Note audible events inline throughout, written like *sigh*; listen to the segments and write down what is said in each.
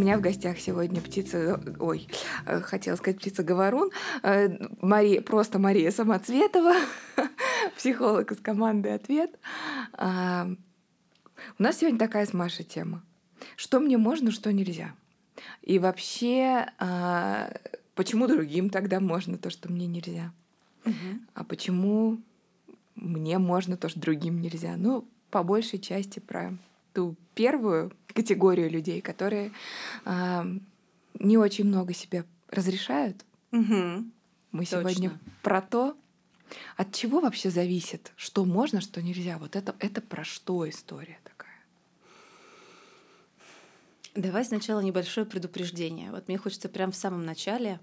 меня в гостях сегодня птица, ой, э, хотела сказать птица-говорун, э, Мария, просто Мария Самоцветова, *laughs* психолог из команды «Ответ». А, у нас сегодня такая с Машей тема. Что мне можно, что нельзя? И вообще, а, почему другим тогда можно то, что мне нельзя? Угу. А почему мне можно то, что другим нельзя? Ну, по большей части про ту первую категорию людей, которые э, не очень много себе разрешают. Угу. Мы Точно. сегодня про то, от чего вообще зависит, что можно, что нельзя. Вот это, это про что история такая? Давай сначала небольшое предупреждение. Вот мне хочется прямо в самом начале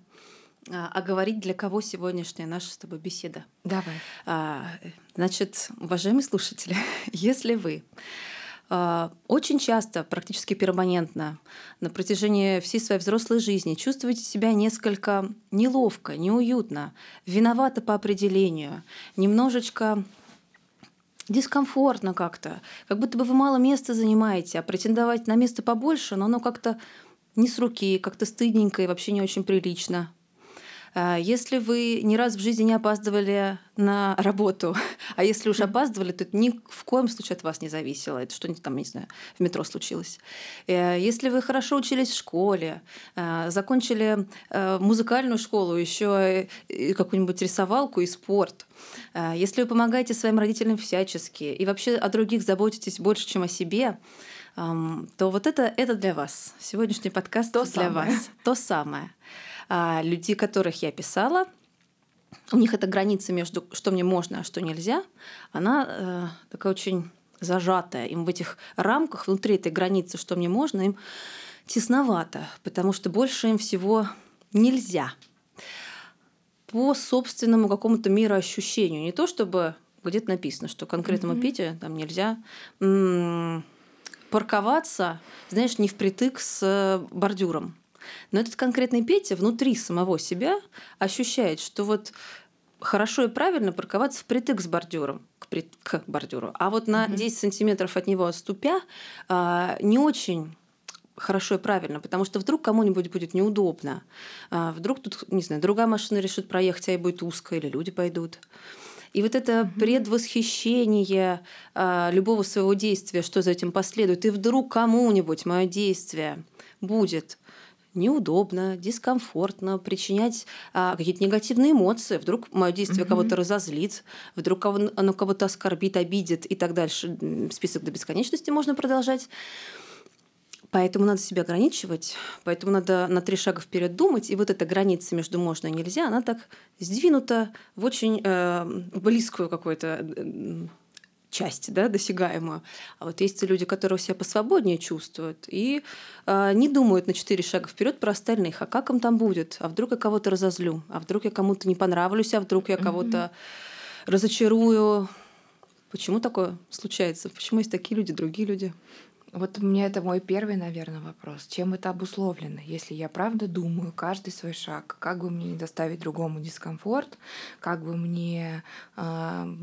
а, оговорить, для кого сегодняшняя наша с тобой беседа. Давай. А, значит, уважаемые слушатели, *laughs* если вы очень часто, практически перманентно, на протяжении всей своей взрослой жизни чувствуете себя несколько неловко, неуютно, виновато по определению, немножечко дискомфортно как-то, как будто бы вы мало места занимаете, а претендовать на место побольше, но оно как-то не с руки, как-то стыдненько и вообще не очень прилично. А, если вы ни раз в жизни не опаздывали на работу, *laughs* а если уж опаздывали, то это ни в коем случае от вас не зависело. Это что-нибудь там, не знаю, в метро случилось. Э, если вы хорошо учились в школе, э, закончили э, музыкальную школу, еще какую-нибудь рисовалку и спорт, если вы помогаете своим родителям всячески и вообще о других заботитесь больше, чем о себе, то вот это, это для вас. Сегодняшний подкаст то для самое. вас. То самое. А людей, которых я писала, у них эта граница между что мне можно, а что нельзя, она э, такая очень зажатая. Им в этих рамках, внутри этой границы, что мне можно, им тесновато, потому что больше им всего нельзя. По собственному какому-то мироощущению. Не то, чтобы где-то написано, что конкретному mm-hmm. Пете там нельзя м- парковаться, знаешь, не впритык с э, бордюром. Но этот конкретный Петя внутри самого себя ощущает, что вот хорошо и правильно парковаться впритык с бордюром, к, при... к бордюру. А вот на 10 сантиметров от него отступя а, не очень хорошо и правильно, потому что вдруг кому-нибудь будет неудобно. А, вдруг тут, не знаю, другая машина решит проехать, а ей будет узко, или люди пойдут. И вот это mm-hmm. предвосхищение а, любого своего действия, что за этим последует, и вдруг кому-нибудь мое действие будет неудобно, дискомфортно, причинять а, какие-то негативные эмоции. Вдруг мое действие mm-hmm. кого-то разозлит, вдруг оно кого-то оскорбит, обидит и так дальше. Список до бесконечности можно продолжать. Поэтому надо себя ограничивать, поэтому надо на три шага вперед думать. И вот эта граница между можно и нельзя, она так сдвинута в очень э, близкую какую-то часть, да, досягаемую. А вот есть люди, которые себя посвободнее чувствуют и э, не думают на четыре шага вперед про остальных. А как им там будет? А вдруг я кого-то разозлю? А вдруг я кому-то не понравлюсь? А вдруг я кого-то mm-hmm. разочарую? Почему такое случается? Почему есть такие люди, другие люди? Вот мне это мой первый, наверное, вопрос. Чем это обусловлено? Если я правда думаю каждый свой шаг, как бы мне не доставить другому дискомфорт, как бы мне э,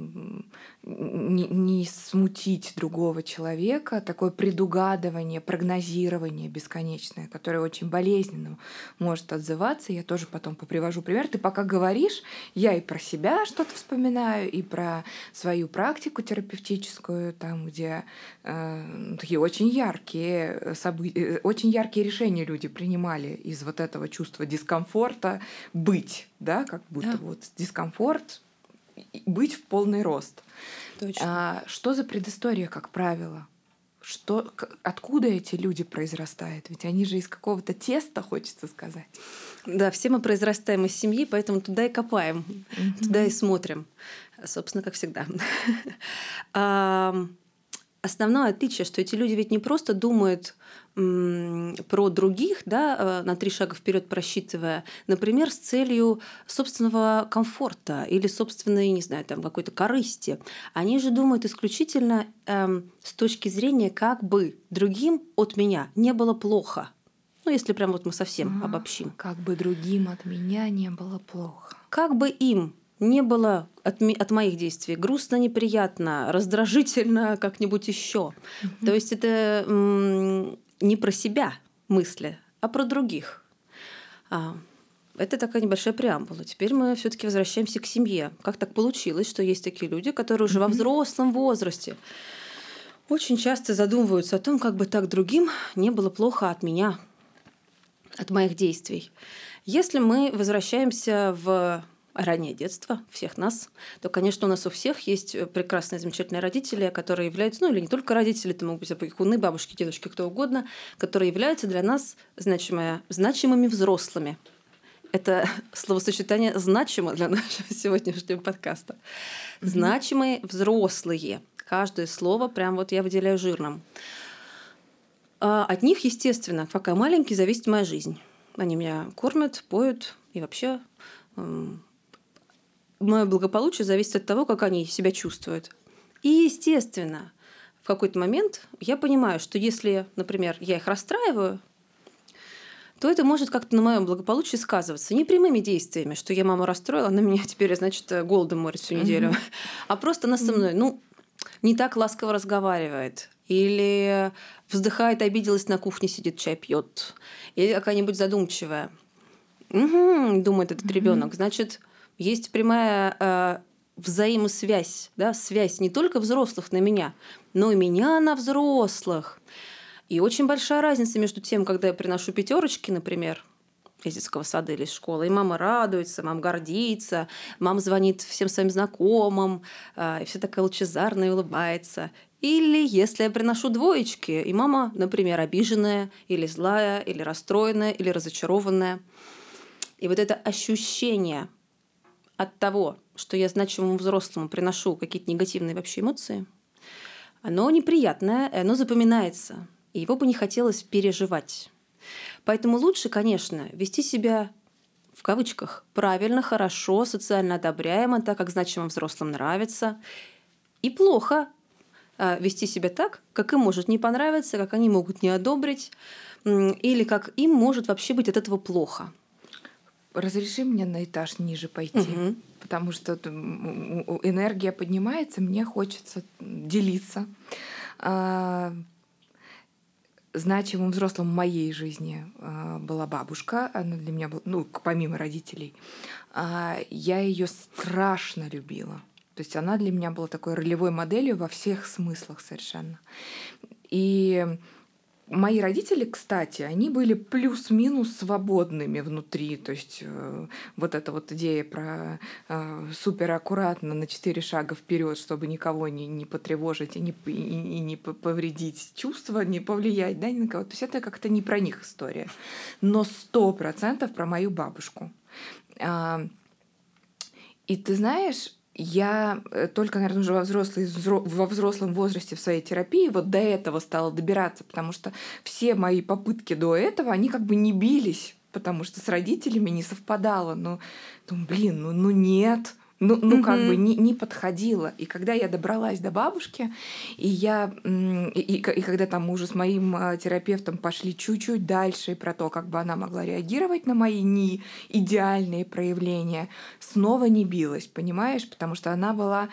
не, не смутить другого человека, такое предугадывание, прогнозирование бесконечное, которое очень болезненно может отзываться. Я тоже потом попривожу пример. Ты пока говоришь, я и про себя что-то вспоминаю, и про свою практику терапевтическую, там, где э, такие очень яркие э, события, э, очень яркие решения люди принимали из вот этого чувства дискомфорта быть, да, как будто да. вот дискомфорт быть в полный рост. Точно. А, что за предыстория, как правило? Что, откуда эти люди произрастают? Ведь они же из какого-то теста, хочется сказать. Да, все мы произрастаем из семьи, поэтому туда и копаем, mm-hmm. туда и смотрим. Собственно, как всегда. *laughs* основное отличие, что эти люди ведь не просто думают про других, да, э, на три шага вперед просчитывая, например, с целью собственного комфорта или собственной, не знаю, там какой-то корысти. Они же думают исключительно эм, с точки зрения, как бы другим от меня не было плохо. Ну, если прям вот мы совсем а, обобщим. Как бы другим от меня не было плохо. Как бы им не было от, от моих действий грустно, неприятно, раздражительно, *laughs* как-нибудь еще. Mm-hmm. То есть это м- не про себя мысли, а про других. А, это такая небольшая преамбула. Теперь мы все-таки возвращаемся к семье. Как так получилось, что есть такие люди, которые уже во взрослом возрасте очень часто задумываются о том, как бы так другим не было плохо от меня, от моих действий. Если мы возвращаемся в раннее детство всех нас, то, конечно, у нас у всех есть прекрасные, замечательные родители, которые являются, ну или не только родители, это могут быть опекуны, бабушки, дедушки, кто угодно, которые являются для нас значимые, значимыми взрослыми. Это *laughs* словосочетание значимо для нашего *laughs* сегодняшнего подкаста. Значимые взрослые. Каждое слово прям вот я выделяю жирным. А от них, естественно, пока маленький, зависит моя жизнь. Они меня кормят, поют и вообще мое благополучие зависит от того, как они себя чувствуют. И, естественно, в какой-то момент я понимаю, что если, например, я их расстраиваю, то это может как-то на моем благополучии сказываться. Не прямыми действиями, что я маму расстроила, она меня теперь, значит, голодом морит всю неделю, mm-hmm. *laughs* а просто она со мной, ну, не так ласково разговаривает, или вздыхает, обиделась на кухне, сидит, чай пьет, или какая-нибудь задумчивая. Угу, думает этот mm-hmm. ребенок. Значит, есть прямая э, взаимосвязь, да, связь не только взрослых на меня, но и меня на взрослых. И очень большая разница между тем, когда я приношу пятерочки, например, из детского сада или из школы, и мама радуется, мама гордится, мама звонит всем своим знакомым, э, и все такая лучезарная улыбается. Или если я приношу двоечки, и мама, например, обиженная, или злая, или расстроенная, или разочарованная. И вот это ощущение от того, что я значимому взрослому приношу какие-то негативные вообще эмоции, оно неприятное, оно запоминается. И его бы не хотелось переживать. Поэтому лучше, конечно, вести себя в кавычках правильно, хорошо, социально одобряемо, так как значимым взрослым нравится. И плохо а, вести себя так, как им может не понравиться, как они могут не одобрить, или как им может вообще быть от этого плохо разреши мне на этаж ниже пойти, угу. потому что энергия поднимается, мне хочется делиться. А, значимым взрослым в моей жизни а, была бабушка, она для меня была, ну, помимо родителей. А, я ее страшно любила. То есть она для меня была такой ролевой моделью во всех смыслах совершенно. И Мои родители, кстати, они были плюс-минус свободными внутри. То есть э, вот эта вот идея про э, супер на четыре шага вперед, чтобы никого не, не потревожить и не, и, и не повредить чувства, не повлиять да, ни на кого. То есть это как-то не про них история. Но сто процентов про мою бабушку. А, и ты знаешь, я э, только, наверное, уже во, взрослый, во взрослом возрасте в своей терапии вот до этого стала добираться, потому что все мои попытки до этого, они как бы не бились, потому что с родителями не совпадало. Ну, блин, ну, ну нет, ну, ну как бы не, не подходило. И когда я добралась до бабушки, и я и, и, и когда там уже с моим а, терапевтом пошли чуть-чуть дальше про то, как бы она могла реагировать на мои не идеальные проявления, снова не билась, понимаешь, потому что она была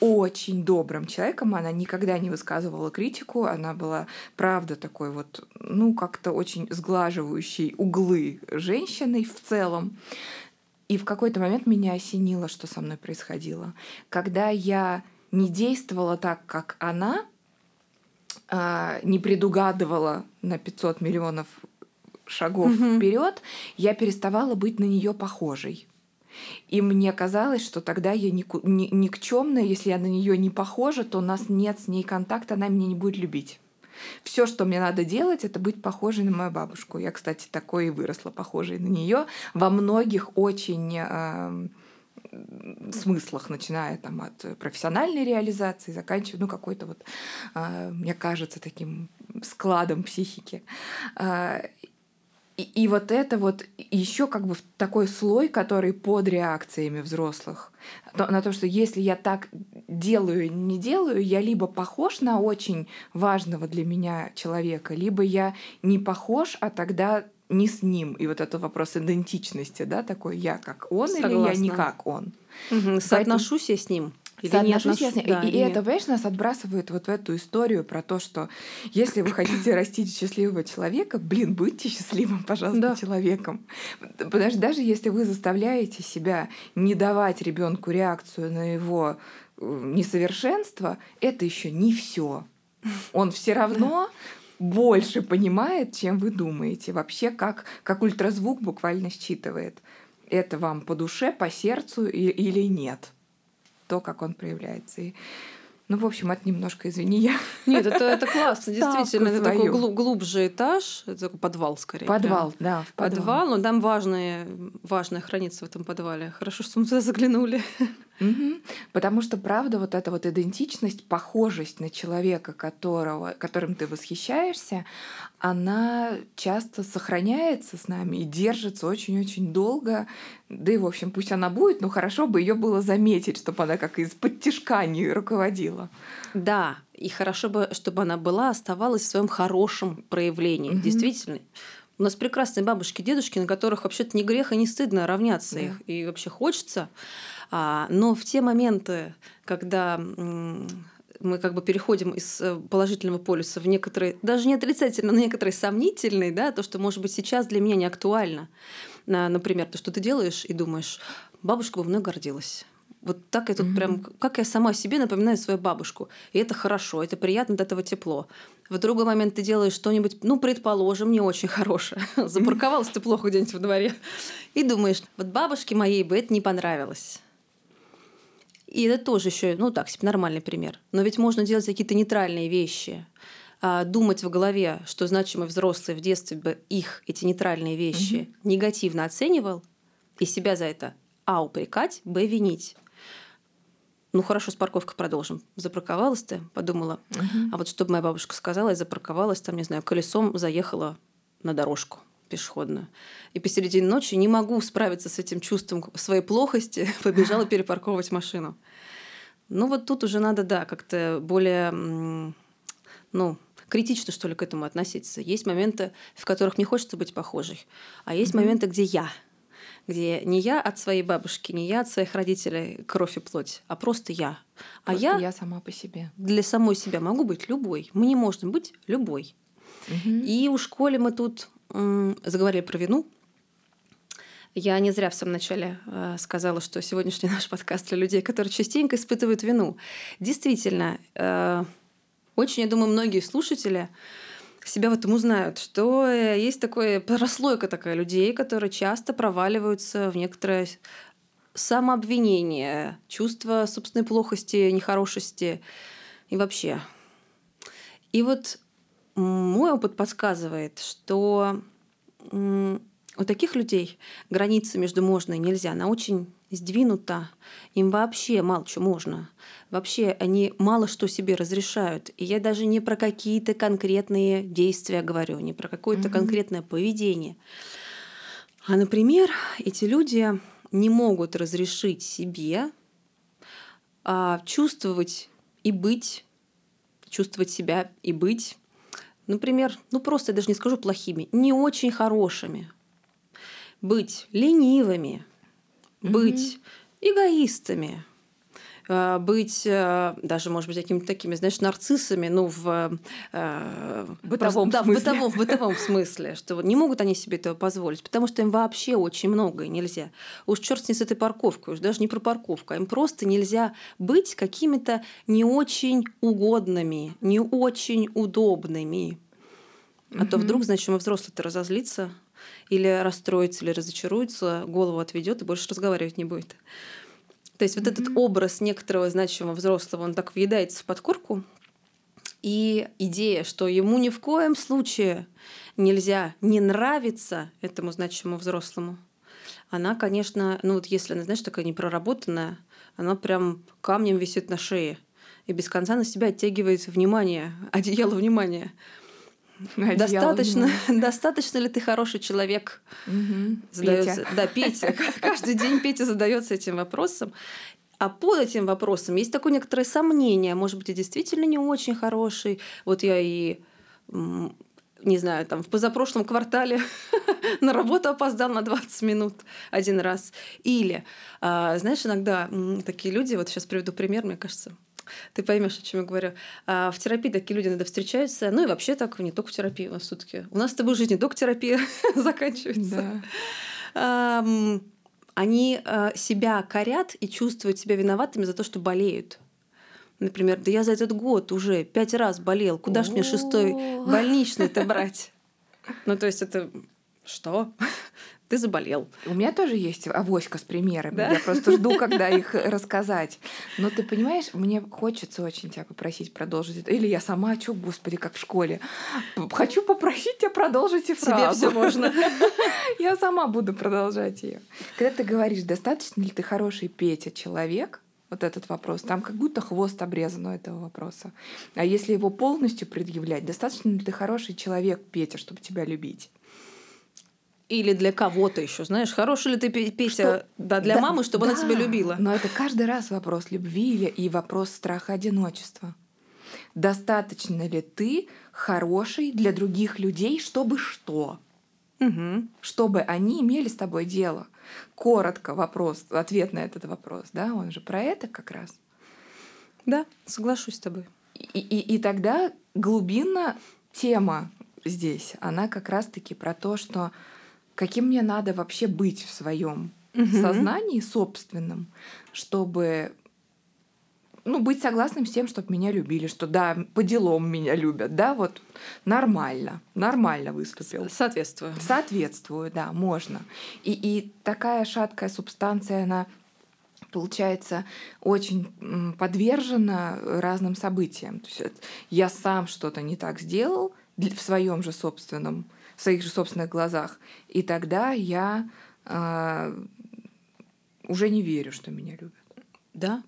очень добрым человеком, она никогда не высказывала критику, она была, правда, такой вот, ну, как-то очень сглаживающей углы женщиной в целом. И в какой-то момент меня осенило, что со мной происходило. Когда я не действовала так, как она, а, не предугадывала на 500 миллионов шагов mm-hmm. вперед, я переставала быть на нее похожей. И мне казалось, что тогда я никчемная, если я на нее не похожа, то у нас нет с ней контакта, она меня не будет любить. Все, что мне надо делать, это быть похожей на мою бабушку. Я, кстати, такой и выросла, похожей на нее во многих очень э, смыслах, начиная там от профессиональной реализации, заканчивая, ну, какой-то вот, э, мне кажется, таким складом психики. Э, и, и вот это вот еще как бы такой слой, который под реакциями взрослых. На то, что если я так делаю, не делаю, я либо похож на очень важного для меня человека, либо я не похож, а тогда не с ним. И вот это вопрос идентичности, да, такой я как он Согласна. или я не как он. Угу. Соотношусь я с ним. Или Соотношусь я с ней. да, и, и нет. это, понимаешь, нас отбрасывает вот в эту историю про то, что если вы хотите растить счастливого человека, блин, будьте счастливым, пожалуйста, Да. человеком. Потому что даже если вы заставляете себя не давать ребенку реакцию на его несовершенство, это еще не все. Он все равно больше понимает, чем вы думаете. Вообще, как, как ультразвук буквально считывает. Это вам по душе, по сердцу и- или нет то, как он проявляется. И, ну, в общем, это немножко, извини, я Нет, это, это классно, *laughs* действительно. Это такой свою. глу- глубже этаж, это такой подвал скорее. прям. подвал, да, в подвал. Подвал, но там важное, важное хранится в этом подвале. Хорошо, что мы туда заглянули. *laughs* Мгм. Потому что, правда, вот эта вот идентичность, похожесть на человека, которого, которым ты восхищаешься, она часто сохраняется с нами и держится очень-очень долго. Да и, в общем, пусть она будет, но хорошо бы ее было заметить, чтобы она как из-под тишка не руководила. Да, и хорошо бы, чтобы она была, оставалась в своем хорошем проявлении. Мгм. Действительно. У нас прекрасные бабушки, дедушки, на которых вообще-то не грех и не стыдно равняться Да. их. И вообще хочется. А, но в те моменты, когда мы как бы переходим из э, положительного полюса в некоторые, даже не отрицательно, но некоторые сомнительные, да, то, что, может быть, сейчас для меня не актуально. На- Например, то, что ты делаешь и думаешь, бабушка бы мной гордилась. Вот так я тут Мгм. прям, как я сама себе напоминаю свою бабушку. И это хорошо, это приятно, от этого тепло. В другой момент ты делаешь что-нибудь, ну, предположим, не очень хорошее. *laughs* Запарковалась ты плохо где-нибудь во дворе. И думаешь, вот бабушке моей бы это не понравилось. И это тоже еще, ну так, себе нормальный пример. Но ведь можно делать какие-то нейтральные вещи. А, думать в голове, что значимый взрослый в детстве бы их, эти нейтральные вещи, негативно оценивал, и себя за это а. упрекать, б. винить. Ну хорошо, с парковкой продолжим. Запарковалась ты, подумала, Мгм. а вот что бы моя бабушка сказала, я запарковалась, там, не знаю, колесом заехала на дорожку пешеходную. И посередине ночи не могу справиться с этим чувством своей плохости, *laughs* побежала *laughs* перепарковывать машину. Ну вот тут уже надо, да, как-то более, ну, критично, что ли, к этому относиться. Есть моменты, в которых мне хочется быть похожей, а есть Мгм. моменты, где я где не я от своей бабушки, не я от своих родителей кровь и плоть, а просто я. А Просто я я сама по себе. для самой себя могу быть любой. Мне можно быть любой. Мгм. И у школе мы тут заговорили про вину. Я не зря в самом начале э, сказала, что сегодняшний *laughs* наш подкаст для людей, которые частенько испытывают вину. Действительно, э, очень, я думаю, многие слушатели себя в этом узнают, что э, есть такое прослойка такая людей, которые часто проваливаются в некоторое самообвинение, чувство собственной плохости, нехорошести и вообще. И вот мой опыт подсказывает, что у таких людей граница между можно и нельзя, она очень сдвинута. Им вообще мало что можно. Вообще они мало что себе разрешают. И я даже не про какие-то конкретные действия говорю, не про какое-то Мгм. конкретное поведение. А, например, эти люди не могут разрешить себе а, чувствовать и быть, чувствовать себя и быть, например, ну просто я даже не скажу плохими, не очень хорошими, быть ленивыми, быть эгоистами, а, быть а, даже, может быть, какими-то такими, знаешь, нарциссами, ну, в а, бытовом просто- да, смысле. в бытовом, в бытовом смысле, что не могут они себе этого позволить, потому что им вообще очень многое нельзя. Уж черт с ней с этой парковкой, уж даже не про парковку, а им просто нельзя быть какими-то не очень угодными, не очень удобными. А то вдруг, значит, мы взрослый-то разозлится, или расстроится, или разочаруется, голову отведет и больше разговаривать не будет. То есть вот этот Мгм. образ некоторого значимого взрослого, он так въедается в подкорку, и идея, что ему ни в коем случае нельзя не нравиться этому значимому взрослому, она, конечно, ну вот если она, знаешь, такая непроработанная, она прям камнем висит на шее и без конца на себя оттягивает внимание, *laughs* одеяло внимания. *laughs* Одеяло Достаточно, внимания. *laughs* достаточно ли ты хороший человек? Задается, Петя. *laughs* Да, Петя. Каждый день Петя задается этим вопросом. А под этим вопросом есть такое некоторое сомнение. Может быть, я действительно не очень хороший. Вот я и не знаю, там в позапрошлом квартале на работу опоздал на 20 минут один раз. Или, а, знаешь, иногда такие люди, вот сейчас приведу пример, мне кажется, ты поймешь, о чем я говорю. А в терапии такие люди иногда встречаются, ну и вообще так, не только в терапии нас все-таки. У нас с тобой жизнь не только терапия *laughs* заканчивается. Да. Они а, себя корят и чувствуют себя виноватыми за то, что болеют. Например, да я за этот год уже пять раз болел, куда ж мне шестой больничный-то брать? Ну, то есть это что? Ты заболел. У меня тоже есть авоська с примерами. Да? Я просто жду, когда их рассказать. Но ты понимаешь, мне хочется очень тебя попросить продолжить это. Или я сама, чё, господи, как в школе. Хочу попросить тебя продолжить и фразу. Тебе все можно. *laughs* Я сама буду продолжать ее. Когда ты говоришь, достаточно ли ты хороший Петя человек, вот этот вопрос. Там как будто хвост обрезан у этого вопроса. А если его полностью предъявлять, достаточно ли ты хороший человек, Петя, чтобы тебя любить? Или для кого-то еще, знаешь, хороший ли ты Петя что? да, для да, мамы, чтобы да, она тебя любила. Но это каждый раз вопрос любви или и вопрос страха одиночества. Достаточно ли ты хороший для других людей, чтобы что? Угу. Чтобы они имели с тобой дело. Коротко вопрос, ответ на этот вопрос, да, он же про это как раз. Да, соглашусь с тобой. И, и, и тогда глубинно тема здесь, она как раз-таки про то, что каким мне надо вообще быть в своем угу. сознании собственном, чтобы ну, быть согласным с тем, чтобы меня любили, что да, по делам меня любят, да, вот нормально, нормально выступил. Соответствую. Соответствую, да, можно. И, и такая шаткая субстанция, она получается очень подвержена разным событиям. То есть я сам что-то не так сделал в своем же собственном, в своих же собственных глазах, и тогда я э, уже не верю, что меня любят. Да,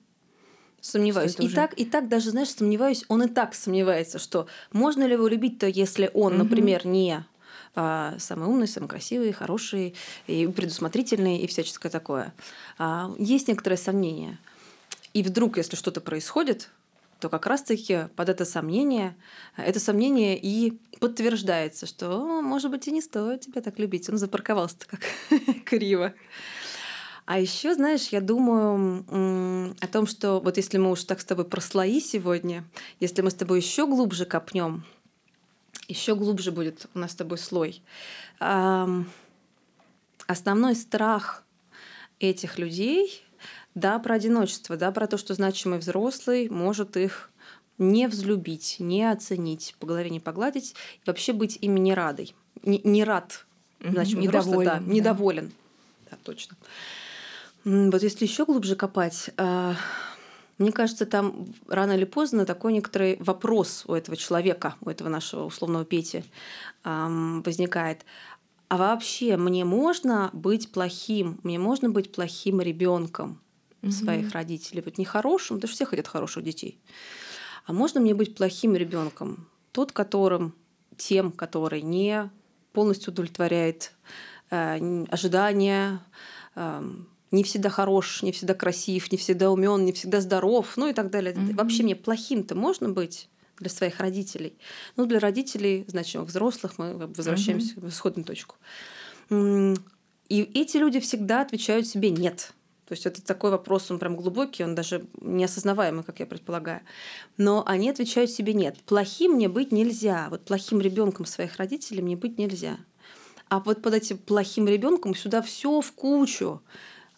Сомневаюсь. И уже... так, и так даже, знаешь, сомневаюсь, он и так сомневается, что можно ли его любить-то, если он, угу. например, не а, самый умный, самый красивый, хороший, и предусмотрительный, и всяческое такое. А, есть некоторое сомнение. И вдруг, если что-то происходит, то как раз-таки под это сомнение, это сомнение и подтверждается, что, может быть, и не стоит тебя так любить. Он запарковался как *laughs* криво. А еще, знаешь, я думаю о том, что вот если мы уж так с тобой про слои сегодня, если мы с тобой еще глубже копнем, еще глубже будет у нас с тобой слой. Основной страх этих людей, да, про одиночество, да, про то, что значимый взрослый может их не взлюбить, не оценить, по голове не погладить, и вообще быть ими не радой. Не, не рад, значит, недоволен, взрослый, да, да. недоволен. Да, точно. Вот если еще глубже копать, а, мне кажется, там рано или поздно такой некоторый вопрос у этого человека, у этого нашего условного Пети возникает. А вообще мне можно быть плохим? Мне можно быть плохим ребенком угу. своих родителей? Вот не хорошим, потому что все хотят хороших детей. А можно мне быть плохим ребенком? Тот, которым, тем, который не полностью удовлетворяет э, ожидания, не всегда хорош, не всегда красив, не всегда умен, не всегда здоров, ну и так далее. Mm-hmm. Вообще мне плохим-то можно быть для своих родителей. Ну, для родителей, значимых взрослых, мы возвращаемся mm-hmm. в исходную точку. И эти люди всегда отвечают себе «нет». То есть это такой вопрос, он прям глубокий, он даже неосознаваемый, как я предполагаю. Но они отвечают себе «нет». Плохим мне быть нельзя. Вот плохим ребенком своих родителей мне быть нельзя. А вот под этим плохим ребенком сюда все в кучу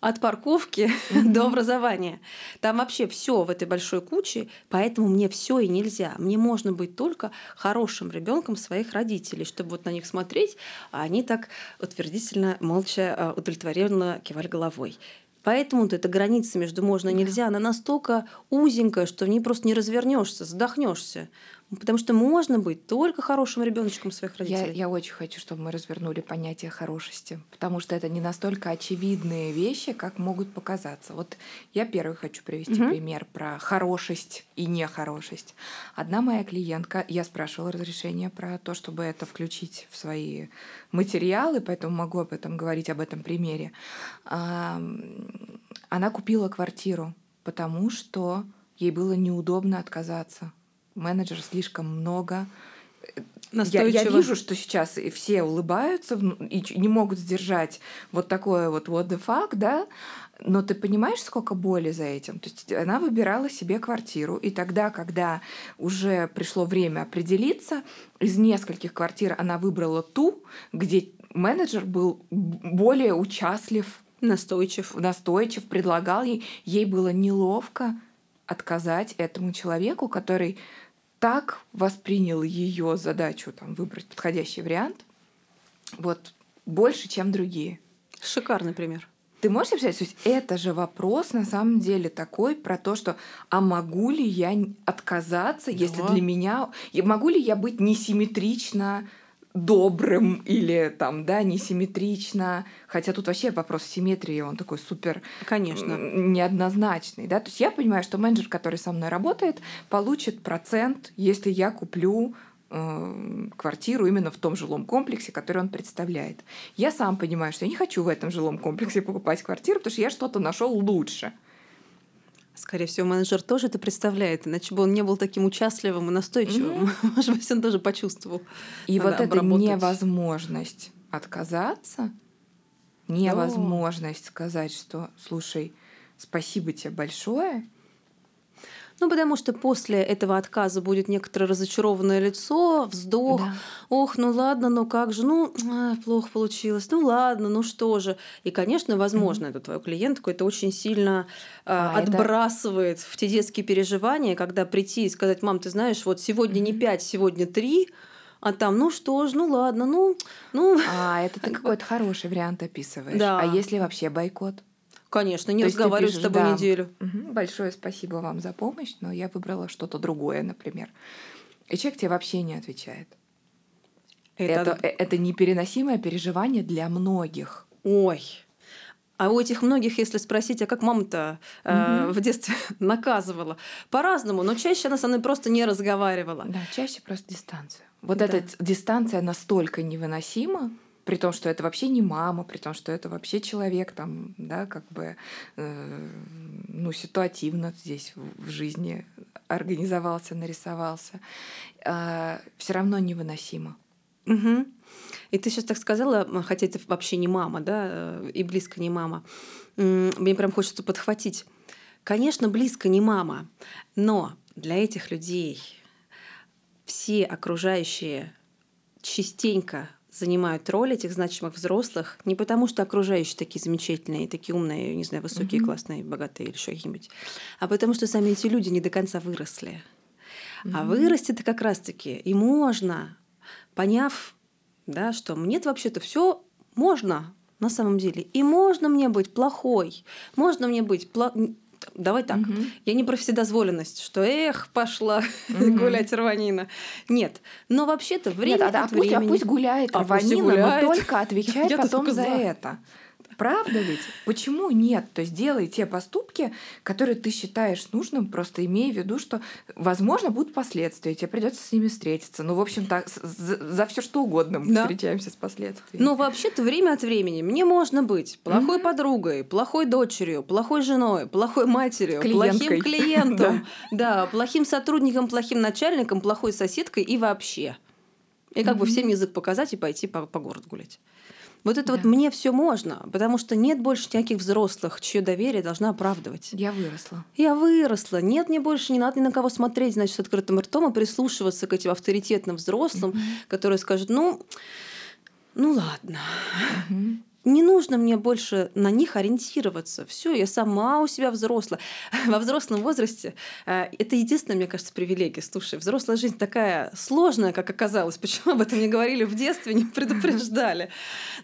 от парковки mm-hmm. до образования. Там вообще все в этой большой куче, поэтому мне все и нельзя. Мне можно быть только хорошим ребенком своих родителей, чтобы вот на них смотреть, а они так утвердительно, молча, а, удовлетворенно кивали головой. Поэтому вот эта граница между можно и нельзя, она настолько узенькая, что в ней просто не развернешься, задохнешься. Потому что можно быть только хорошим ребеночком своих родителей. Я, я очень хочу, чтобы мы развернули понятие хорошести, потому что это не настолько очевидные вещи, как могут показаться. Вот я первый хочу привести угу. пример про хорошесть и нехорошесть. Одна моя клиентка, я спрашивала разрешение про то, чтобы это включить в свои материалы, поэтому могу об этом говорить, об этом примере. Она купила квартиру, потому что ей было неудобно отказаться менеджер слишком много. я, я вижу, что сейчас и все улыбаются и не могут сдержать вот такое вот what the fuck, да, но ты понимаешь, сколько боли за этим? То есть она выбирала себе квартиру, и тогда, когда уже пришло время определиться, из нескольких квартир она выбрала ту, где менеджер был более участлив, настойчив, настойчив, предлагал ей, ей было неловко отказать этому человеку, который так воспринял ее задачу там, выбрать подходящий вариант, вот больше, чем другие. Шикарный пример. Ты можешь представить, то есть это же вопрос на самом деле такой про то, что а могу ли я отказаться, если для меня... Могу ли я быть несимметрично добрым или там, да, несимметрично. Хотя тут вообще вопрос симметрии, он такой супер Конечно. неоднозначный. Да? То есть я понимаю, что менеджер, который со мной работает, получит процент, если я куплю э, квартиру именно в том жилом комплексе, который он представляет. Я сам понимаю, что я не хочу в этом жилом комплексе покупать квартиру, потому что я что-то нашел лучше. Скорее всего, менеджер тоже это представляет, иначе бы он не был таким участливым и настойчивым. Mm-hmm. *laughs* Может быть, он тоже почувствовал. И Надо вот эта невозможность отказаться, невозможность сказать, что, слушай, спасибо тебе большое, ну, потому что после этого отказа будет некоторое разочарованное лицо, вздох. Да. Ох, ну ладно, ну как же, ну плохо получилось, ну ладно, ну что же. И, конечно, возможно, mm-hmm. эту твою клиентку это очень сильно э, а, отбрасывает это... в те детские переживания, когда прийти и сказать, мам, ты знаешь, вот сегодня не пять, сегодня три, а там, ну что ж, ну ладно, ну... ну... А, это ты какой-то хороший вариант описываешь. Да. А если вообще бойкот? Конечно, не разговаривать с тобой да, неделю. Угу, большое спасибо вам за помощь, но я выбрала что-то другое, например. И человек тебе вообще не отвечает. Это, это, это непереносимое переживание для многих. Ой. А у этих многих, если спросить, а как мама-то э, угу. в детстве *laughs* наказывала? По-разному, но чаще она со мной просто не разговаривала. Да, чаще просто дистанция. Вот да. эта дистанция настолько невыносима, при том, что это вообще не мама, при том, что это вообще человек там, да, как бы, э, ну, ситуативно здесь в жизни организовался, нарисовался, э, все равно невыносимо. Угу. И ты сейчас так сказала, хотя это вообще не мама, да, э, и близко не мама. Мне прям хочется подхватить. Конечно, близко не мама, но для этих людей все окружающие частенько занимают роль этих значимых взрослых не потому, что окружающие такие замечательные, такие умные, не знаю, высокие, mm-hmm. классные, богатые или еще какие-нибудь, а потому что сами эти люди не до конца выросли. Mm-hmm. А вырасти это как раз-таки и можно, поняв, да, что мне вообще-то все можно на самом деле. И можно мне быть плохой, можно мне быть плохой давай так, угу. я не про вседозволенность, что эх, пошла угу. *laughs* гулять рванина. Нет, но вообще-то время Нет, а, а, пусть, а пусть гуляет а рванина, гуляет. но только отвечай *laughs* потом за это. Правда ведь? Почему нет? То есть делай те поступки, которые ты считаешь нужным, просто имея в виду, что, возможно, будут последствия, тебе придется с ними встретиться. Ну, в общем, так, за, за все что угодно мы да. встречаемся с последствиями. Но вообще-то время от времени мне можно быть плохой mm-hmm. подругой, плохой дочерью, плохой женой, плохой матерью, Клиенткой. плохим клиентом, *laughs* да, плохим сотрудником, плохим начальником, плохой соседкой и вообще. И как бы всем язык показать и пойти по, по городу гулять. Вот это да. вот мне все можно, потому что нет больше никаких взрослых, чье доверие должна оправдывать. Я выросла. Я выросла. Нет, мне больше не надо ни на кого смотреть, значит, с открытым ртом и прислушиваться к этим авторитетным взрослым, mm-hmm. которые скажут, ну, ну ладно. Mm-hmm не нужно мне больше на них ориентироваться. Все, я сама у себя взрослая. *laughs* Во взрослом возрасте э, это единственная, мне кажется, привилегия. Слушай, взрослая жизнь такая сложная, как оказалось. *laughs* Почему об этом не говорили в детстве, не предупреждали?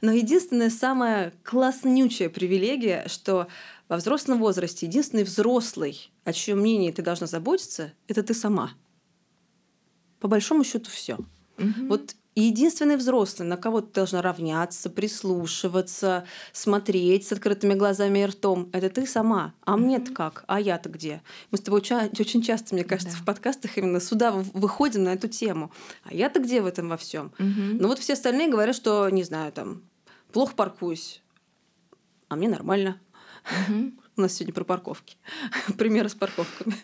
Но единственная самая класснючая привилегия, что во взрослом возрасте единственный взрослый, о чьем мнении ты должна заботиться, это ты сама. По большому счету все. Угу. Вот и единственный взрослый, на кого ты должна равняться, прислушиваться, смотреть с открытыми глазами и ртом, это ты сама. А мне-то как? А я-то где? Мы с тобой очень часто, мне кажется, да. в подкастах именно сюда выходим на эту тему. А я-то где в этом во всем? Ну вот все остальные говорят, что, не знаю, там, плохо паркуюсь. А мне нормально. У нас сегодня про парковки. *laughs* Примеры с парковками.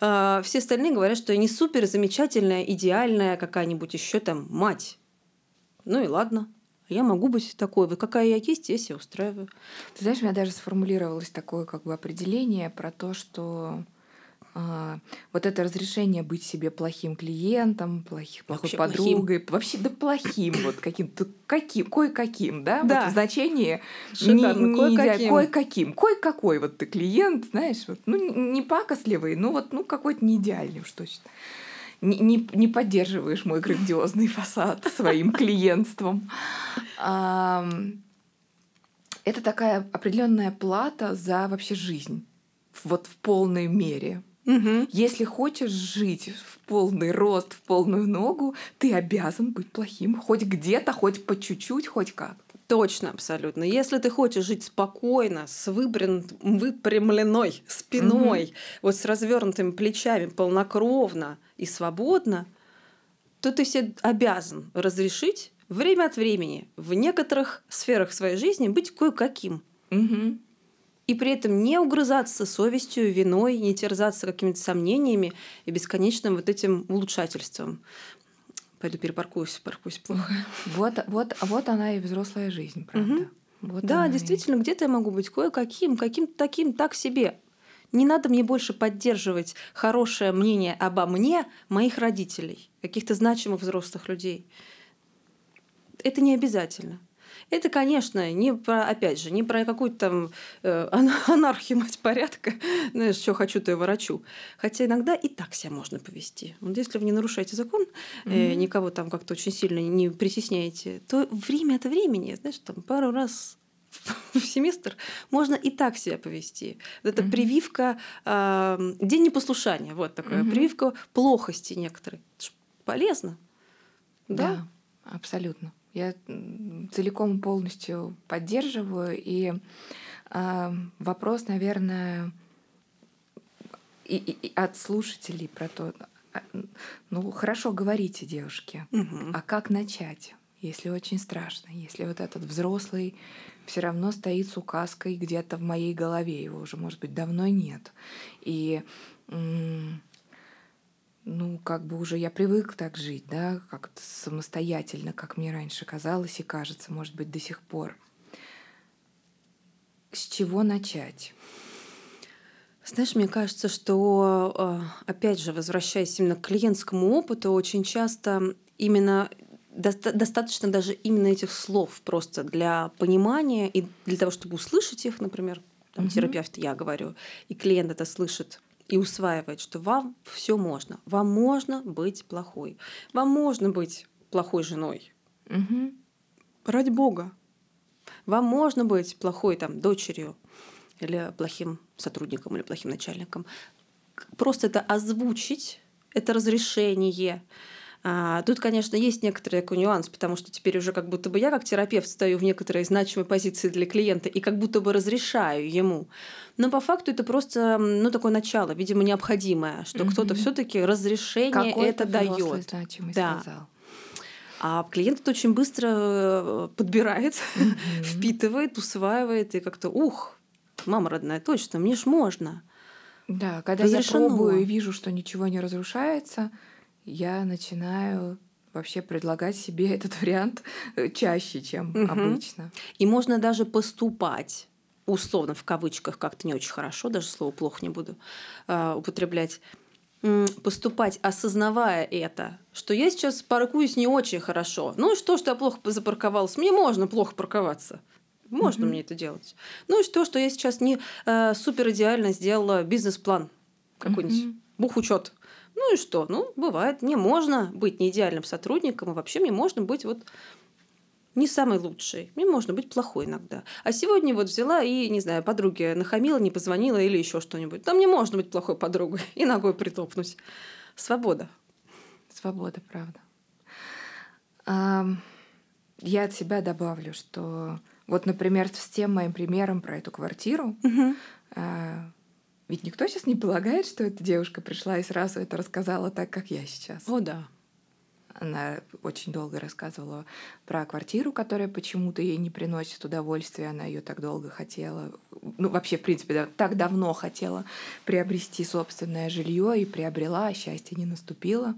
Э, все остальные говорят, что я не супер замечательная, идеальная какая-нибудь еще там мать. Ну и ладно. Я могу быть такой. Вот какая я есть, я себя устраиваю. Ты знаешь, у меня даже сформулировалось такое как бы определение про то, что а, вот это разрешение быть себе плохим клиентом, плохих, плохой вообще подругой, плохим. вообще да плохим, вот каким-то каким, кое-каким, да, да. Вот в значении Шикарно, не, не кое-каким. кое-каким, кое-какой вот ты клиент, знаешь, вот, ну не пакостливый, ну вот ну какой-то не идеальный уж точно. Не, не, не поддерживаешь мой грандиозный фасад своим *laughs* клиентством. Это такая определенная плата за вообще жизнь вот в полной мере. Угу. Если хочешь жить в полный рост, в полную ногу, ты обязан быть плохим. Хоть где-то, хоть по чуть-чуть, хоть как. Точно, абсолютно. Если ты хочешь жить спокойно, с выпрямленной спиной, угу. вот с развернутыми плечами, полнокровно и свободно, то ты себе обязан разрешить время от времени в некоторых сферах своей жизни быть кое-каким. Угу и при этом не угрызаться совестью, виной, не терзаться какими-то сомнениями и бесконечным вот этим улучшательством. Пойду перепаркуюсь, паркуюсь плохо. Вот, вот, вот она и взрослая жизнь, правда. Угу. Вот да, действительно, и... где-то я могу быть кое-каким, каким-то таким, так себе. Не надо мне больше поддерживать хорошее мнение обо мне моих родителей, каких-то значимых взрослых людей. Это не обязательно. Это, конечно, не про, опять же, не про какую-то там э, *laughs* анархию, мать порядка, *laughs* знаешь, что хочу, то и ворочу. Хотя иногда и так себя можно повести. Вот если вы не нарушаете закон, э, никого там как-то очень сильно не притесняете, то время от времени, знаешь, там пару раз *laughs* в семестр можно и так себя повести. Это mm-hmm. прививка, э, день непослушания, вот такая mm-hmm. прививка плохости некоторой. Это полезно. Да, да абсолютно. Я целиком полностью поддерживаю. И э, вопрос, наверное, и, и, и от слушателей про то, а, ну хорошо говорите, девушки, угу. а как начать, если очень страшно, если вот этот взрослый все равно стоит с указкой где-то в моей голове, его уже, может быть, давно нет. И ну, как бы уже я привык так жить, да, как-то самостоятельно, как мне раньше казалось и кажется, может быть, до сих пор. С чего начать? Знаешь, мне кажется, что, э, опять же, возвращаясь именно к клиентскому опыту, очень часто именно достаточно даже именно этих слов просто для понимания и для того, чтобы услышать их, например, там, угу. терапевт я говорю, и клиент это слышит и усваивает, что вам все можно. Вам можно быть плохой. Вам можно быть плохой женой. Угу. Ради Бога. Вам можно быть плохой там, дочерью или плохим сотрудником или плохим начальником. Просто это озвучить, это разрешение, а, тут, конечно, есть некоторый такой нюанс, потому что теперь уже как будто бы я как терапевт стою в некоторой значимой позиции для клиента и как будто бы разрешаю ему. Но по факту это просто ну, такое начало, видимо, необходимое, что mm-hmm. кто-то все-таки разрешение это дает. Да. Сказал. А клиент это очень быстро э, подбирает, mm-hmm. *laughs* впитывает, усваивает и как-то, ух, мама родная, точно, мне ж можно. Да, когда Разрешено. я пробую и вижу, что ничего не разрушается, я начинаю вообще предлагать себе *laughs* этот вариант э, чаще, чем угу. обычно. И можно даже поступать условно в кавычках как-то не очень хорошо, даже слово плохо не буду э, употреблять, поступать, осознавая это, что я сейчас паркуюсь не очень хорошо. Ну и что, что я плохо запарковалась? Мне можно плохо парковаться. Можно mm-hmm. мне это делать. Ну и что, что я сейчас не э, супер идеально сделала бизнес-план какой-нибудь, mm-hmm. бухучет. Ну и что? Ну, бывает. Мне можно быть не идеальным сотрудником, и вообще мне можно быть вот не самый лучший. Мне можно быть плохой иногда. А сегодня вот взяла и, не знаю, подруге нахамила, не позвонила или еще что-нибудь. Да мне можно быть плохой подругой *laughs* и ногой притопнуть. Свобода. Свобода, правда. Я от себя добавлю, что вот, например, с тем моим примером про эту квартиру, угу. Ведь никто сейчас не полагает, что эта девушка пришла и сразу это рассказала так, как я сейчас. О, да. Она очень долго рассказывала про квартиру, которая почему-то ей не приносит удовольствия. Она ее так долго хотела, ну вообще в принципе да, так давно хотела приобрести собственное жилье и приобрела, а счастье не наступило.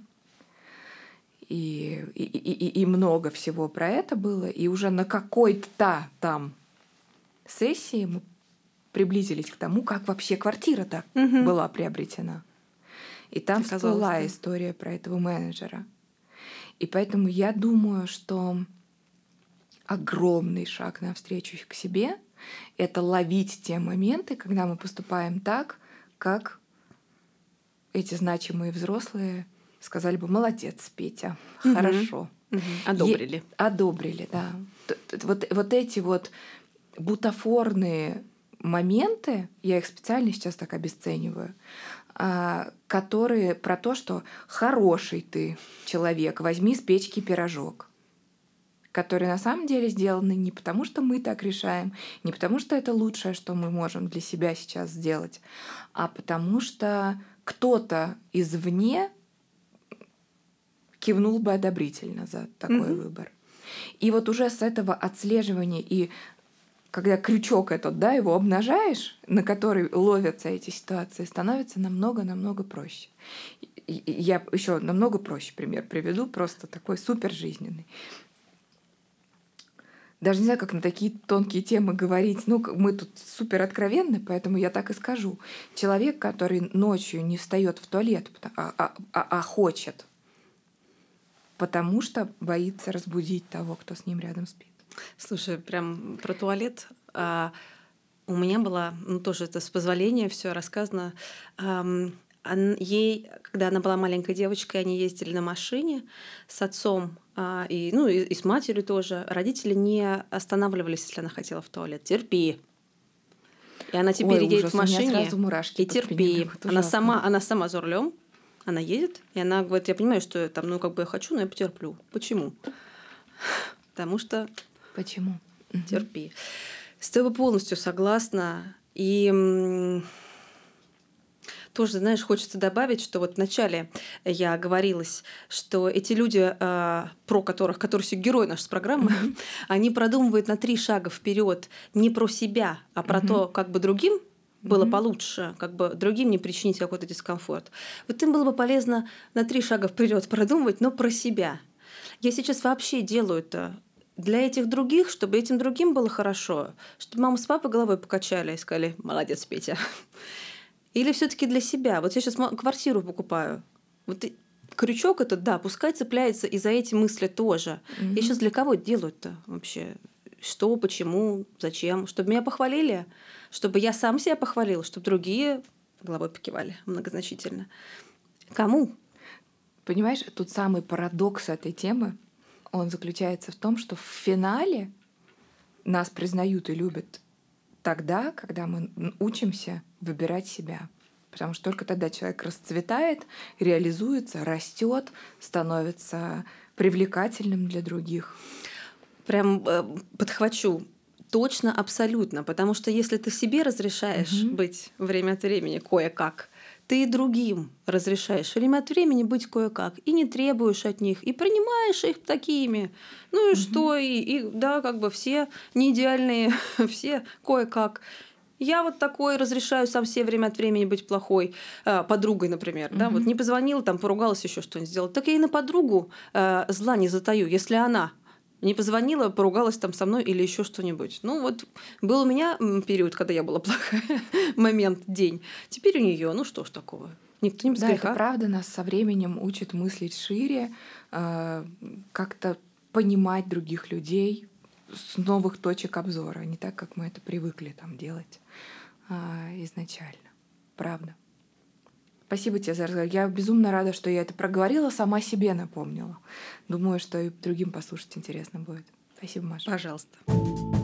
И, и, и, и много всего про это было. И уже на какой-то там сессии мы приблизились к тому, как вообще квартира-то угу. была приобретена. И там всплыла да. история про этого менеджера. И поэтому я думаю, что огромный шаг навстречу к себе — это ловить те моменты, когда мы поступаем так, как эти значимые взрослые сказали бы «молодец, Петя, угу. хорошо». Угу. Одобрили. Е- одобрили, да. Вот, вот эти вот бутафорные моменты, я их специально сейчас так обесцениваю, а, которые про то, что хороший ты человек, возьми с печки пирожок, которые на самом деле сделаны не потому, что мы так решаем, не потому, что это лучшее, что мы можем для себя сейчас сделать, а потому что кто-то извне кивнул бы одобрительно за такой mm-hmm. выбор. И вот уже с этого отслеживания и когда крючок этот, да, его обнажаешь, на который ловятся эти ситуации, становится намного-намного проще. Я еще намного проще пример приведу, просто такой супер жизненный. Даже не знаю, как на такие тонкие темы говорить. Ну, мы тут супер откровенны, поэтому я так и скажу. Человек, который ночью не встает в туалет, а, а, а, а хочет, потому что боится разбудить того, кто с ним рядом спит. Слушай, прям про туалет. А, у меня была, ну тоже это с позволения все рассказано. Um, ей, когда она была маленькой девочкой, они ездили на машине с отцом а, и, ну, и, и с матерью тоже. Родители не останавливались, если она хотела в туалет. Терпи. И она теперь Ой, едет ужас, в машине. и терпи. Она сама, она сама за рулем. Она едет, и она говорит, я понимаю, что я там, ну, как бы я хочу, но я потерплю. Почему? Потому что Почему? Терпи. С тобой полностью согласна. И тоже, знаешь, хочется добавить, что вот вначале я говорилась, что эти люди, а, про которых, которые все герои нашей программы, mm-hmm. *laughs* они продумывают на три шага вперед не про себя, а про mm-hmm. то, как бы другим было mm-hmm. получше, как бы другим не причинить какой-то дискомфорт. Вот им было бы полезно на три шага вперед продумывать, но про себя. Я сейчас вообще делаю это для этих других, чтобы этим другим было хорошо, чтобы мама с папой головой покачали и сказали «молодец, Петя». Или все таки для себя. Вот я сейчас квартиру покупаю. Вот крючок этот, да, пускай цепляется и за эти мысли тоже. Mm-hmm. Я сейчас для кого делаю-то вообще? Что, почему, зачем? Чтобы меня похвалили? Чтобы я сам себя похвалил? Чтобы другие головой покивали многозначительно? Кому? Понимаешь, тут самый парадокс этой темы — он заключается в том, что в финале нас признают и любят тогда, когда мы учимся выбирать себя. Потому что только тогда человек расцветает, реализуется, растет, становится привлекательным для других. Прям э, подхвачу. Точно, абсолютно. Потому что если ты себе разрешаешь угу. быть время от времени кое-как, ты другим разрешаешь время от времени быть кое-как, и не требуешь от них, и принимаешь их такими. Ну и угу. что, и, и да, как бы все не идеальные, *laughs* все кое-как. Я вот такой разрешаю сам себе время от времени быть плохой э, подругой, например. Mm-hmm. Да, вот не позвонила, там поругалась, еще что-нибудь сделала. Так я и на подругу э, зла не затаю, если она не позвонила, поругалась там со мной или еще что-нибудь. Ну вот был у меня период, когда я была *laughs* плохая, момент, день. Теперь у нее, ну что ж такого. Никто не без Да, это правда нас со временем учит мыслить шире, э, как-то понимать других людей с новых точек обзора, не так, как мы это привыкли там делать э, изначально. Правда. Спасибо тебе за разговор. Я безумно рада, что я это проговорила, сама себе напомнила. Думаю, что и другим послушать интересно будет. Спасибо, Маша. Пожалуйста.